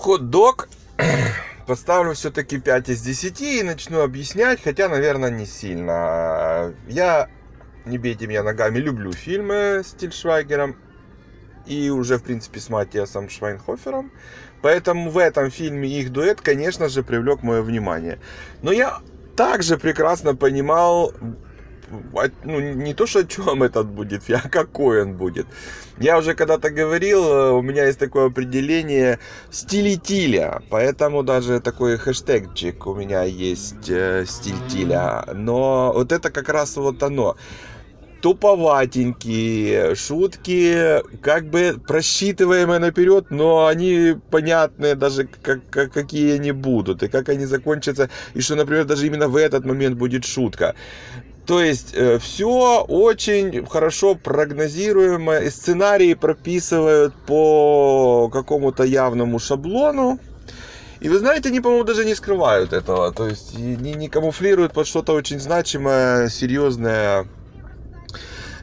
Хот-дог поставлю все-таки 5 из 10 и начну объяснять, хотя, наверное, не сильно. Я, не бейте меня ногами, люблю фильмы с Тильшвайгером и уже, в принципе, с Матиасом Швайнхофером. Поэтому в этом фильме их дуэт, конечно же, привлек мое внимание. Но я также прекрасно понимал ну, не то, что о чем этот будет, а какой он будет. Я уже когда-то говорил, э, у меня есть такое определение стиль тиля, поэтому даже такой хэштегчик у меня есть э, стиль тиля. Но вот это как раз вот оно туповатенькие шутки, как бы просчитываемые наперед, но они понятные даже как, как, какие они будут и как они закончатся, и что, например, даже именно в этот момент будет шутка. То есть э, все очень хорошо прогнозируемо, сценарии прописывают по какому-то явному шаблону. И вы знаете, они, по-моему, даже не скрывают этого. То есть не, не камуфлируют под что-то очень значимое, серьезное,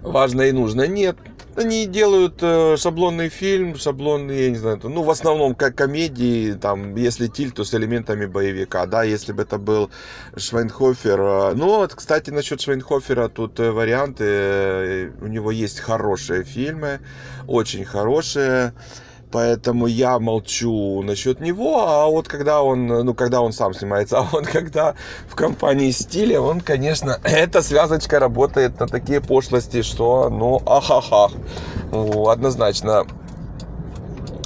важное и нужное. Нет, они делают э, шаблонный фильм, шаблонный, я не знаю, ну, в основном как комедии, там, если тиль, то с элементами боевика, да, если бы это был Швайнхофер. Э, ну, вот, кстати, насчет Швайнхофера тут э, варианты, у него есть хорошие фильмы, очень хорошие. Поэтому я молчу насчет него, а вот когда он, ну, когда он сам снимается, а вот когда в компании стиля, он, конечно, эта связочка работает на такие пошлости, что, ну, ахаха, ну, однозначно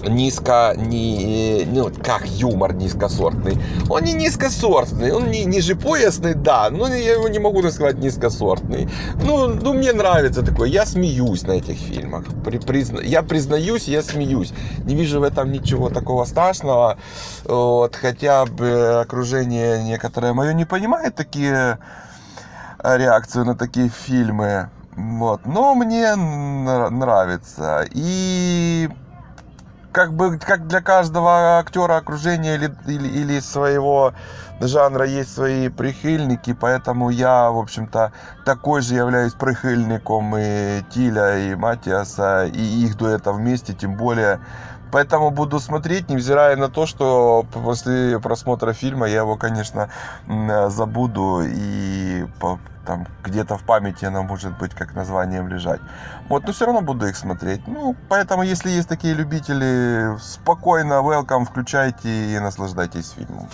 низко, не, ну, как юмор низкосортный. Он не низкосортный, он не ниже поясный, да, но я его не могу сказать низкосортный. Ну, ну, мне нравится такое, я смеюсь на этих фильмах. При, призна, я признаюсь, я смеюсь. Не вижу в этом ничего такого страшного. Вот, хотя бы окружение некоторое мое не понимает такие реакции на такие фильмы. Вот. Но мне нравится. И как бы как для каждого актера окружения или, или, или своего жанра есть свои прихильники, поэтому я, в общем-то, такой же являюсь прихильником и Тиля, и Матиаса, и их дуэта вместе, тем более. Поэтому буду смотреть, невзирая на то, что после просмотра фильма я его, конечно, забуду и там где-то в памяти она может быть как названием лежать. Вот, но все равно буду их смотреть. Ну, поэтому, если есть такие любители, спокойно, welcome, включайте и наслаждайтесь фильмом.